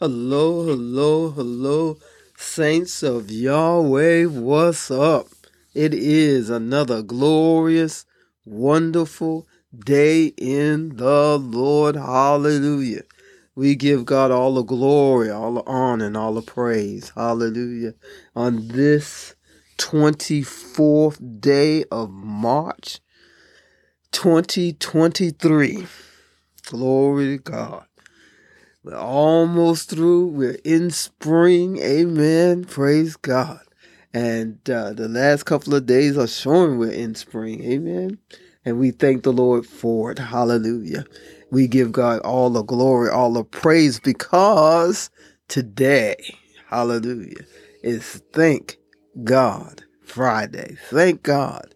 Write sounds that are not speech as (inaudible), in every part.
Hello, hello, hello, saints of Yahweh, what's up? It is another glorious, wonderful day in the Lord. Hallelujah. We give God all the glory, all the honor, and all the praise. Hallelujah. On this 24th day of March 2023. Glory to God. We're almost through. We're in spring. Amen. Praise God. And uh, the last couple of days are showing we're in spring. Amen. And we thank the Lord for it. Hallelujah. We give God all the glory, all the praise because today, hallelujah, is thank God Friday. Thank God.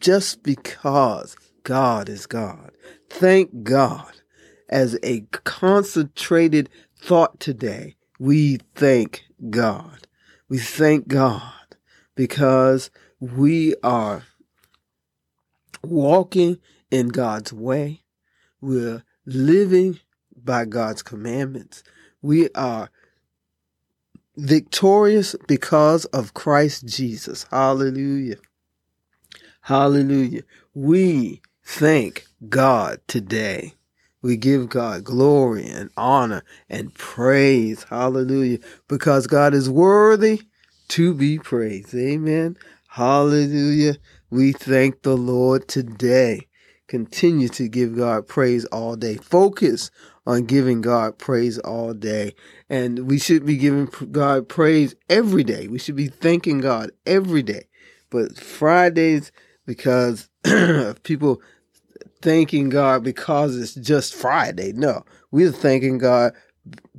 Just because God is God. Thank God as a concentrated thought today, we thank God. We thank God because we are walking in God's way. We're living by God's commandments. We are victorious because of Christ Jesus. Hallelujah. Hallelujah. We thank God today. We give God glory and honor and praise. Hallelujah. Because God is worthy to be praised. Amen. Hallelujah. We thank the Lord today. Continue to give God praise all day. Focus on giving God praise all day. And we should be giving God praise every day. We should be thanking God every day. But Fridays, because (clears throat) people thanking God because it's just Friday. No, we're thanking God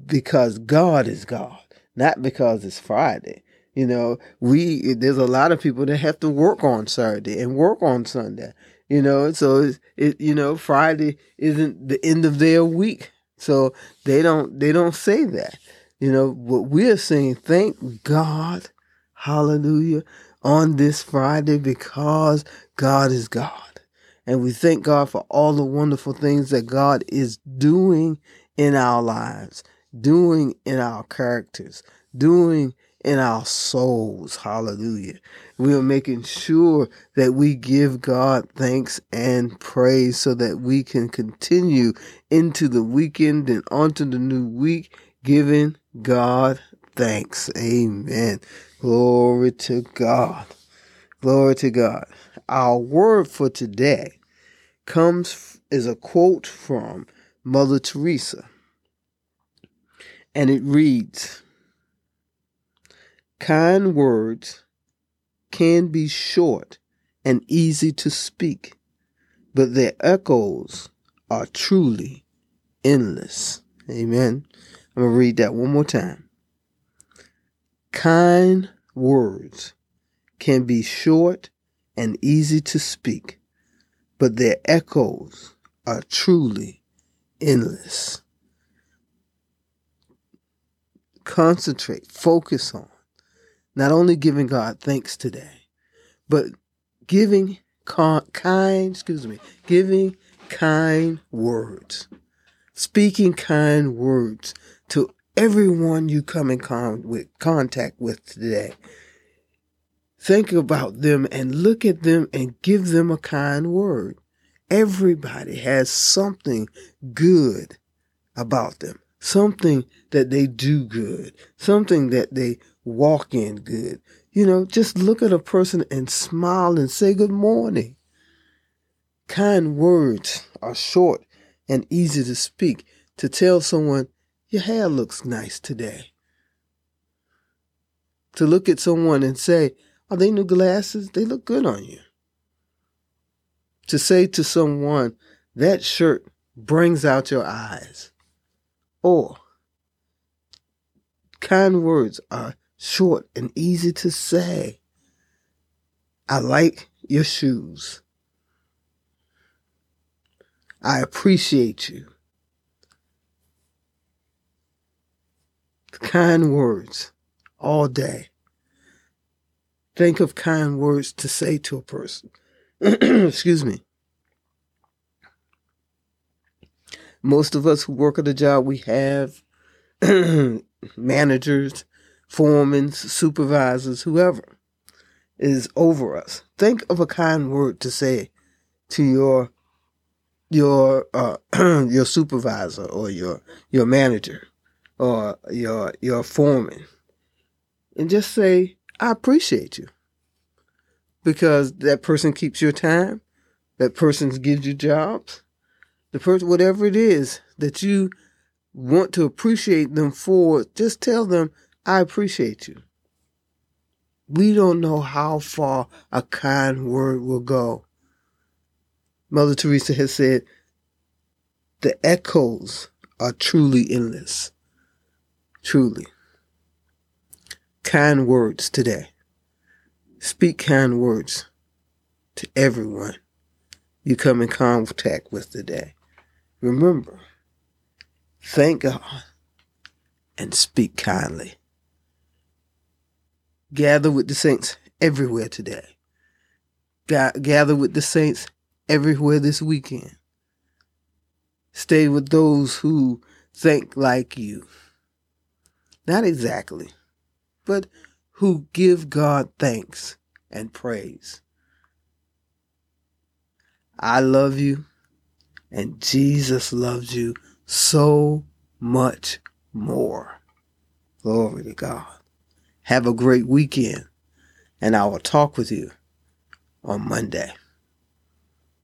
because God is God, not because it's Friday. You know, we there's a lot of people that have to work on Saturday and work on Sunday. You know, so it you know Friday isn't the end of their week, so they don't they don't say that. You know, what we're saying, thank God, Hallelujah, on this Friday because God is God. And we thank God for all the wonderful things that God is doing in our lives, doing in our characters, doing in our souls. Hallelujah. We are making sure that we give God thanks and praise so that we can continue into the weekend and onto the new week, giving God thanks. Amen. Glory to God. Glory to God. Our word for today comes is a quote from Mother Teresa. And it reads Kind words can be short and easy to speak, but their echoes are truly endless. Amen. I'm going to read that one more time. Kind words can be short and easy to speak, but their echoes are truly endless. Concentrate, focus on not only giving God thanks today, but giving kind, excuse me, giving kind words, speaking kind words to everyone you come in con- with, contact with today. Think about them and look at them and give them a kind word. Everybody has something good about them, something that they do good, something that they walk in good. You know, just look at a person and smile and say good morning. Kind words are short and easy to speak. To tell someone, your hair looks nice today. To look at someone and say, are they new glasses? They look good on you. To say to someone, that shirt brings out your eyes. Or, kind words are short and easy to say. I like your shoes. I appreciate you. Kind words all day. Think of kind words to say to a person. (clears throat) Excuse me. Most of us who work at the job we have, (clears throat) managers, foremen, supervisors, whoever is over us. Think of a kind word to say to your your uh, (clears throat) your supervisor or your your manager or your your foreman, and just say, "I appreciate you," because that person keeps your time. That person gives you jobs. The person, whatever it is that you want to appreciate them for, just tell them, "I appreciate you." We don't know how far a kind word will go. Mother Teresa has said, the echoes are truly endless. Truly. Kind words today. Speak kind words to everyone you come in contact with today. Remember, thank God and speak kindly. Gather with the saints everywhere today. Gather with the saints everywhere this weekend. Stay with those who think like you. Not exactly, but who give God thanks and praise. I love you, and Jesus loves you so much more. Glory to God. Have a great weekend, and I will talk with you on Monday.